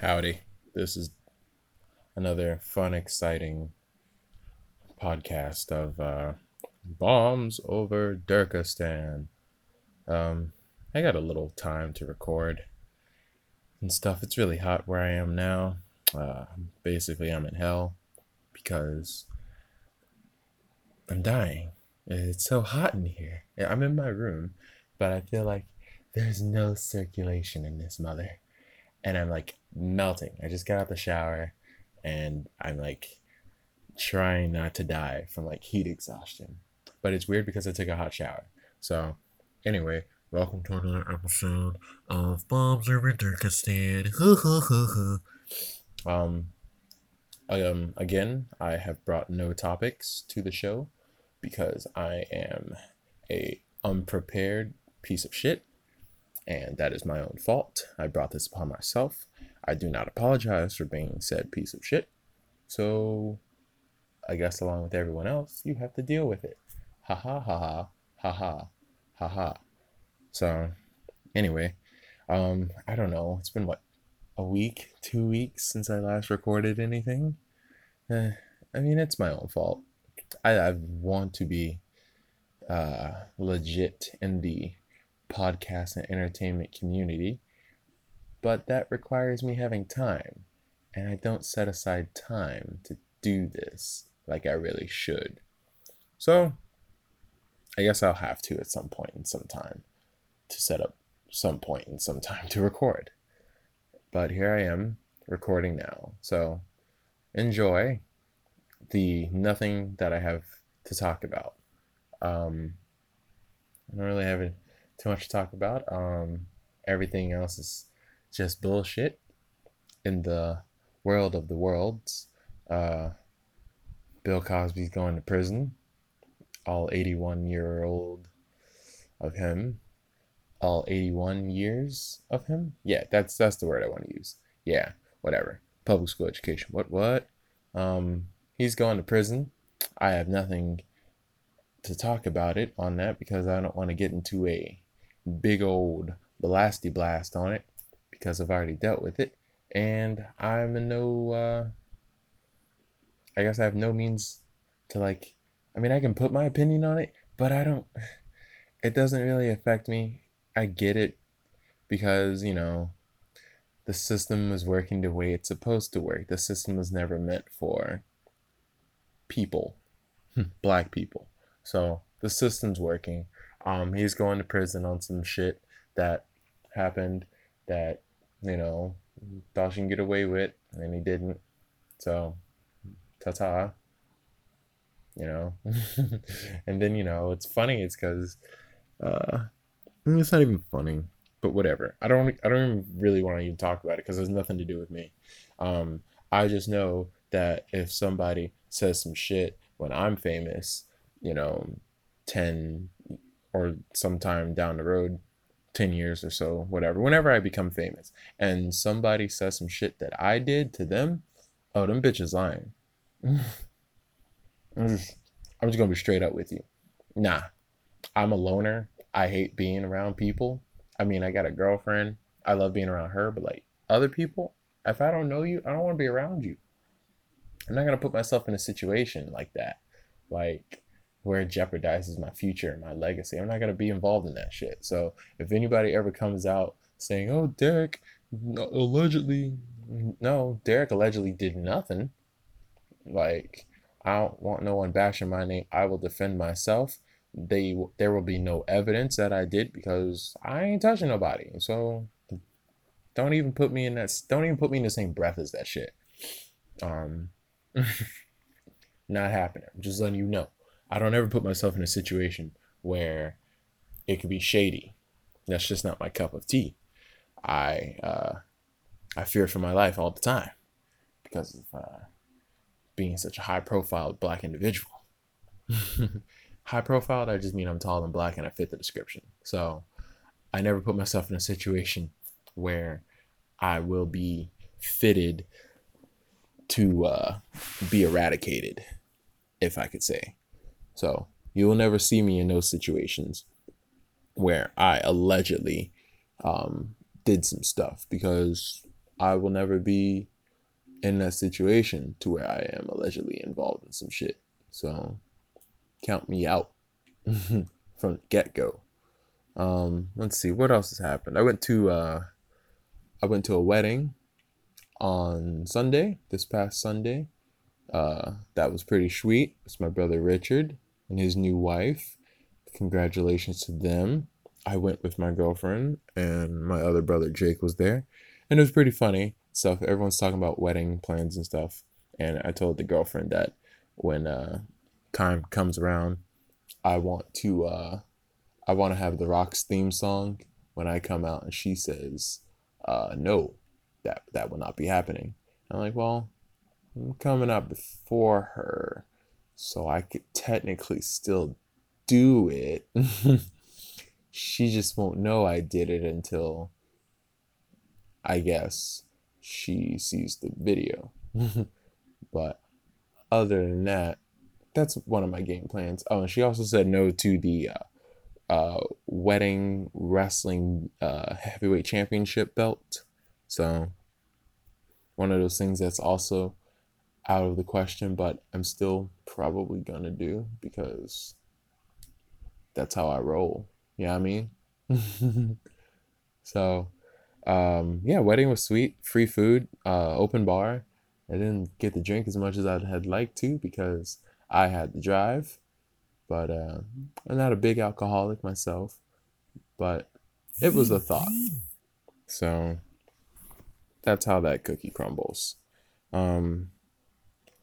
Howdy. This is another fun, exciting podcast of uh, bombs over Durkistan. Um, I got a little time to record and stuff. It's really hot where I am now. Uh, basically, I'm in hell because I'm dying. It's so hot in here. I'm in my room, but I feel like there's no circulation in this mother. And I'm like melting. I just got out the shower and I'm like trying not to die from like heat exhaustion. But it's weird because I took a hot shower. So, anyway, welcome to another episode of Bombs Over Turkestan. um, um, again, I have brought no topics to the show because I am a unprepared piece of shit, and that is my own fault. I brought this upon myself. I do not apologize for being said piece of shit. So, I guess along with everyone else, you have to deal with it. Ha ha ha ha ha ha ha ha. So, anyway, um, I don't know. It's been what a week, two weeks since I last recorded anything. Uh, I mean, it's my own fault. I, I want to be uh, legit in the podcast and entertainment community, but that requires me having time, and I don't set aside time to do this like I really should. So, I guess I'll have to at some point in some time to set up some point in some time to record. But here I am recording now. So, enjoy the nothing that I have to talk about. Um, I don't really have too much to talk about. Um, everything else is just bullshit in the world of the worlds. Uh, Bill Cosby's going to prison. All 81 year old of him. All 81 years of him. Yeah, that's that's the word I want to use. Yeah, whatever. Public school education. What what? Um, he's going to prison. I have nothing to talk about it on that because I don't want to get into a big old blasty blast on it because I've already dealt with it and I'm in no uh I guess I have no means to like I mean I can put my opinion on it, but I don't it doesn't really affect me. I get it because, you know, the system is working the way it's supposed to work. The system was never meant for people, black people. So the system's working. Um, he's going to prison on some shit that happened that you know thought she can get away with, and he didn't. So, ta ta. You know, and then you know it's funny. It's because uh, it's not even funny, but whatever. I don't. I don't really want to even talk about it because there's nothing to do with me. Um, I just know that if somebody says some shit when I'm famous, you know, 10 or sometime down the road, 10 years or so, whatever, whenever I become famous, and somebody says some shit that I did to them, oh, them bitches lying. I'm just, I'm just gonna be straight up with you. Nah, I'm a loner. I hate being around people. I mean, I got a girlfriend. I love being around her, but like other people, if I don't know you, I don't want to be around you. I'm not gonna put myself in a situation like that, like where it jeopardizes my future and my legacy. I'm not gonna be involved in that shit. So if anybody ever comes out saying, "Oh, Derek allegedly," no, Derek allegedly did nothing. Like I don't want no one bashing my name. I will defend myself. They there will be no evidence that I did because I ain't touching nobody. So don't even put me in that. Don't even put me in the same breath as that shit. Um, not happening. I'm just letting you know. I don't ever put myself in a situation where it could be shady. That's just not my cup of tea. I uh, I fear for my life all the time because of uh, being such a high profile black individual. high profile, I just mean I'm tall and black and I fit the description. So I never put myself in a situation where I will be fitted to uh, be eradicated, if I could say. So you will never see me in those situations where I allegedly um, did some stuff because I will never be in that situation to where I am allegedly involved in some shit. So count me out from get go. Um, let's see what else has happened. I went to uh, I went to a wedding on Sunday, this past Sunday. Uh, that was pretty sweet. It's my brother Richard and his new wife. Congratulations to them. I went with my girlfriend and my other brother Jake was there, and it was pretty funny stuff. Everyone's talking about wedding plans and stuff, and I told the girlfriend that when uh, time comes around, I want to uh, I want to have the Rocks theme song when I come out, and she says, uh, "No, that that will not be happening." I'm like, "Well, I'm coming out before her, so I could technically still do it." she just won't know I did it until I guess she sees the video. but other than that, that's one of my game plans. Oh, and she also said no to the uh, uh, wedding wrestling uh, heavyweight championship belt. So one of those things that's also out of the question, but I'm still probably gonna do because that's how I roll. You know I mean? so, um, yeah, wedding was sweet. Free food, uh, open bar. I didn't get to drink as much as I had liked to because I had to drive. But uh, I'm not a big alcoholic myself. But it was a thought. So that's how that cookie crumbles. Um,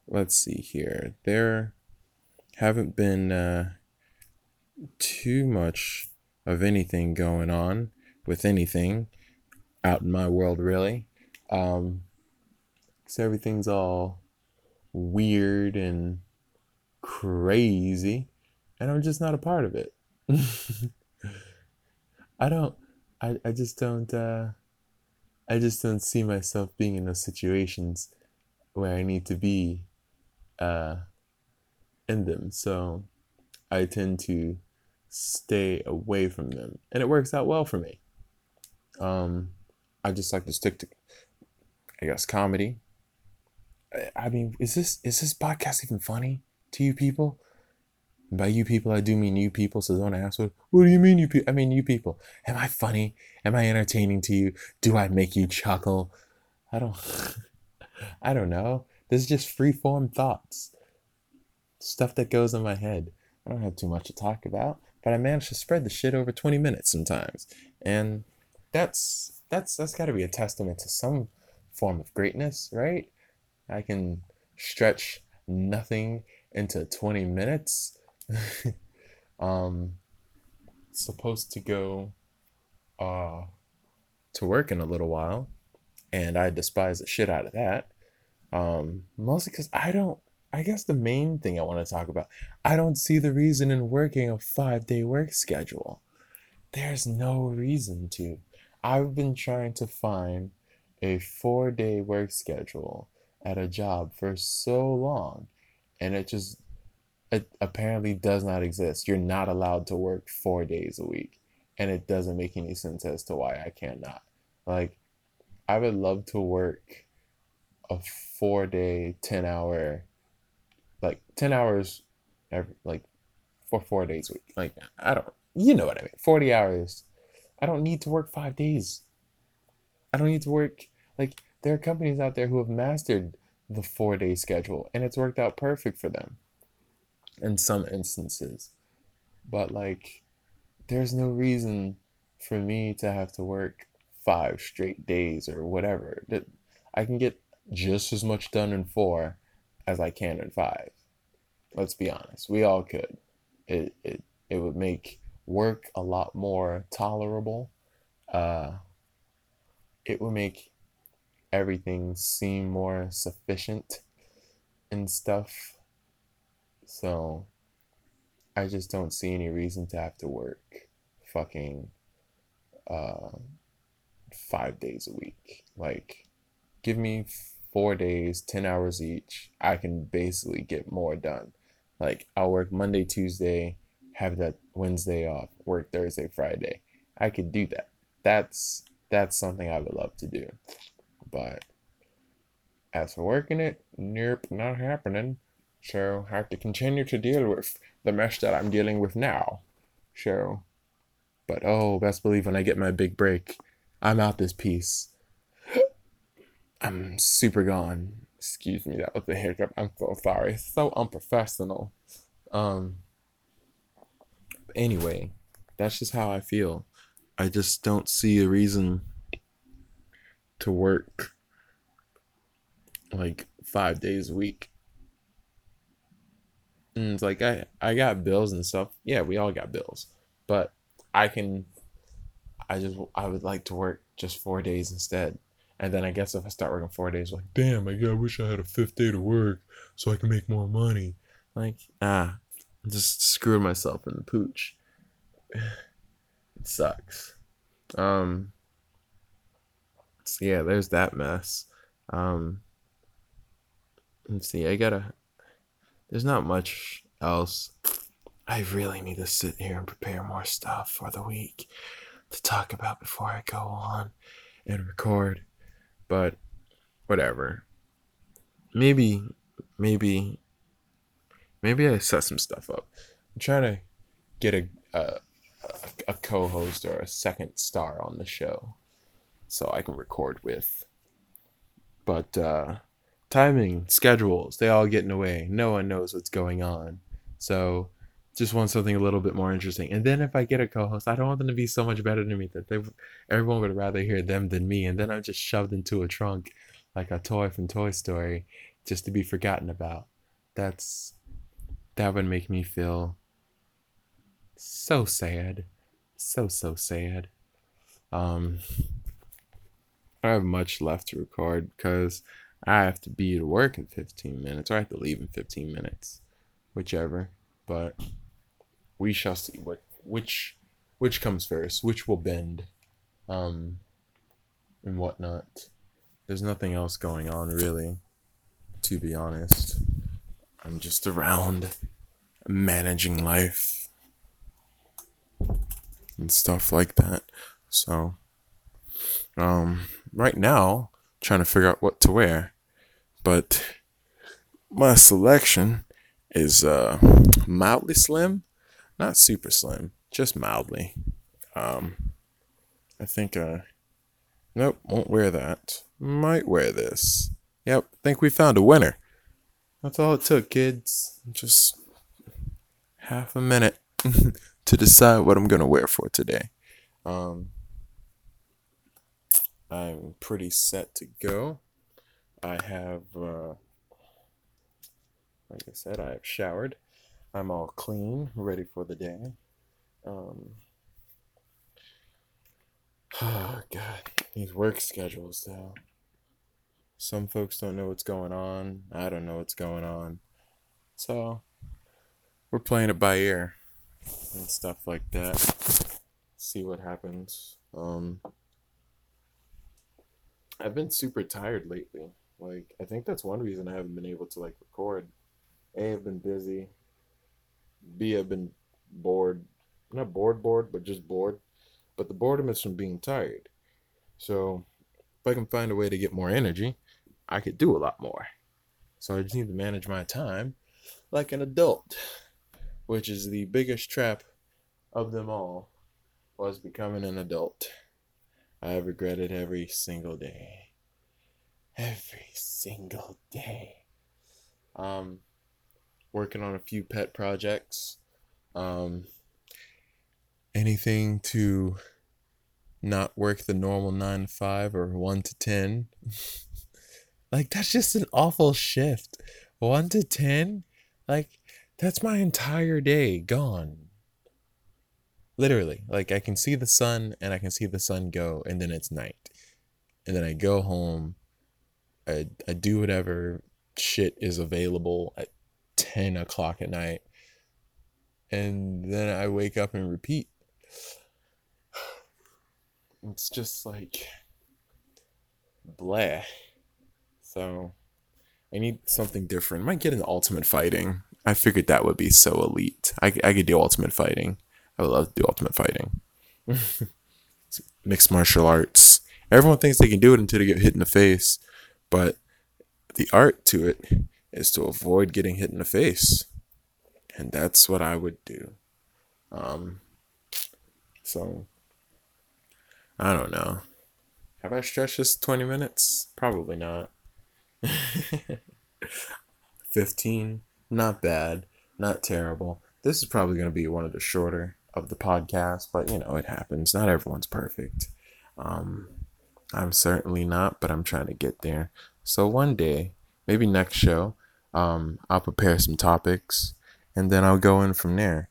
let's see here. There haven't been uh, too much of anything going on with anything out in my world, really. Um, so everything's all weird and crazy, and I'm just not a part of it. I don't, I, I just don't, uh, I just don't see myself being in those situations where I need to be uh, in them. So I tend to stay away from them, and it works out well for me. Um, I just like to stick to, I guess, comedy. I mean, is this is this podcast even funny to you people? And by you people, I do mean you people. So don't ask what. What do you mean you people? I mean you people. Am I funny? Am I entertaining to you? Do I make you chuckle? I don't. I don't know. This is just free form thoughts, stuff that goes in my head. I don't have too much to talk about but I managed to spread the shit over 20 minutes sometimes. And that's that's that's got to be a testament to some form of greatness, right? I can stretch nothing into 20 minutes. um supposed to go uh to work in a little while and I despise the shit out of that. Um mostly cuz I don't I guess the main thing I want to talk about, I don't see the reason in working a five day work schedule. There's no reason to. I've been trying to find a four day work schedule at a job for so long, and it just it apparently does not exist. You're not allowed to work four days a week, and it doesn't make any sense as to why I cannot. Like, I would love to work a four day, 10 hour like 10 hours every like for four days a week. Like i don't you know what i mean. 40 hours. I don't need to work five days. I don't need to work like there are companies out there who have mastered the four day schedule and it's worked out perfect for them in some instances. But like there's no reason for me to have to work five straight days or whatever. That i can get just as much done in four as I can in five. Let's be honest. We all could. It it it would make work a lot more tolerable. Uh, it would make everything seem more sufficient and stuff. So I just don't see any reason to have to work fucking uh, five days a week. Like, give me four days, 10 hours each, I can basically get more done. Like I'll work Monday, Tuesday, have that Wednesday off, work Thursday, Friday. I could do that. That's that's something I would love to do. But as for working it, nope, not happening. So I have to continue to deal with the mess that I'm dealing with now. So, but oh, best believe when I get my big break, I'm out this piece. I'm super gone. Excuse me, that was the hiccup. I'm so sorry. So unprofessional. Um. Anyway, that's just how I feel. I just don't see a reason to work like five days a week. And it's like I I got bills and stuff. Yeah, we all got bills, but I can. I just I would like to work just four days instead. And then I guess if I start working four days, like damn, I, I wish I had a fifth day to work so I can make more money. Like ah, just screwed myself in the pooch. It sucks. Um. So yeah, there's that mess. Um. Let's see. I gotta. There's not much else. I really need to sit here and prepare more stuff for the week to talk about before I go on and record. But whatever. Maybe, maybe, maybe I set some stuff up. I'm trying to get a a, a co-host or a second star on the show, so I can record with. But uh, timing, schedules, they all get in the way. No one knows what's going on, so just want something a little bit more interesting. And then if I get a co-host, I don't want them to be so much better than me that they everyone would rather hear them than me. And then I'm just shoved into a trunk like a toy from Toy Story just to be forgotten about. That's that would make me feel so sad. So so sad. Um I have much left to record because I have to be to work in 15 minutes or I have to leave in 15 minutes. Whichever. But we shall see what which which comes first, which will bend, um, and whatnot. There's nothing else going on really, to be honest. I'm just around managing life and stuff like that. So, um, right now, trying to figure out what to wear, but my selection is uh mildly slim not super slim, just mildly. Um, I think, uh, nope, won't wear that. Might wear this. Yep, think we found a winner. That's all it took, kids. Just half a minute to decide what I'm gonna wear for today. Um, I'm pretty set to go. I have, uh, like I said, I have showered. I'm all clean, ready for the day. Um, oh God, these work schedules though. Some folks don't know what's going on. I don't know what's going on. So we're playing it by ear and stuff like that. See what happens. Um, I've been super tired lately. Like I think that's one reason I haven't been able to like record. A, I've been busy. B, I've been bored. Not bored, bored, but just bored. But the boredom is from being tired. So if I can find a way to get more energy, I could do a lot more. So I just need to manage my time like an adult, which is the biggest trap of them all, was becoming an adult. I regret it every single day. Every single day. Um, working on a few pet projects. Um, anything to not work the normal nine to five or one to ten. like that's just an awful shift. One to ten, like that's my entire day gone. Literally, like I can see the sun and I can see the sun go, and then it's night, and then I go home. I I do whatever shit is available at 10 o'clock at night. And then I wake up and repeat. It's just like blah. So I need something different. I might get into ultimate fighting. I figured that would be so elite. I, I could do ultimate fighting. I would love to do ultimate fighting. Mixed martial arts Everyone thinks they can do it until they get hit in the face, but the art to it is to avoid getting hit in the face, and that's what I would do. Um, so I don't know. Have I stretched this 20 minutes? Probably not. 15, not bad, not terrible. This is probably going to be one of the shorter of the podcast, but you know, it happens. Not everyone's perfect. Um, I'm certainly not, but I'm trying to get there. So one day, maybe next show, um, I'll prepare some topics and then I'll go in from there.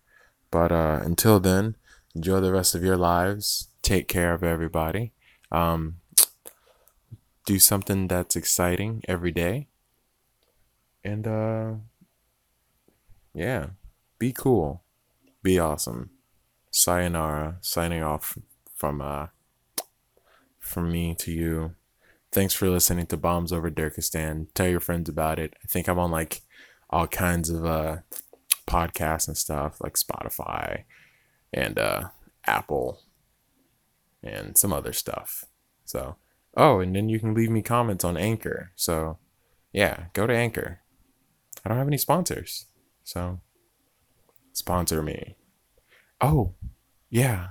But uh, until then, enjoy the rest of your lives. Take care of everybody. Um, do something that's exciting every day. And uh, yeah, be cool. Be awesome. Sayonara. Signing off from uh from me to you. Thanks for listening to Bombs Over Durkistan. Tell your friends about it. I think I'm on like all kinds of uh podcasts and stuff like Spotify and uh Apple and some other stuff. So, oh, and then you can leave me comments on Anchor. So, yeah, go to Anchor. I don't have any sponsors. So, sponsor me. Oh, yeah.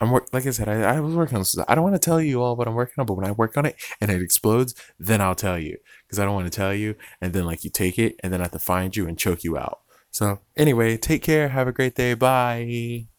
I'm work like I said, I, I was working on this. I don't want to tell you all what I'm working on, but when I work on it and it explodes, then I'll tell you. Because I don't want to tell you and then like you take it and then I have to find you and choke you out. So anyway, take care. Have a great day. Bye.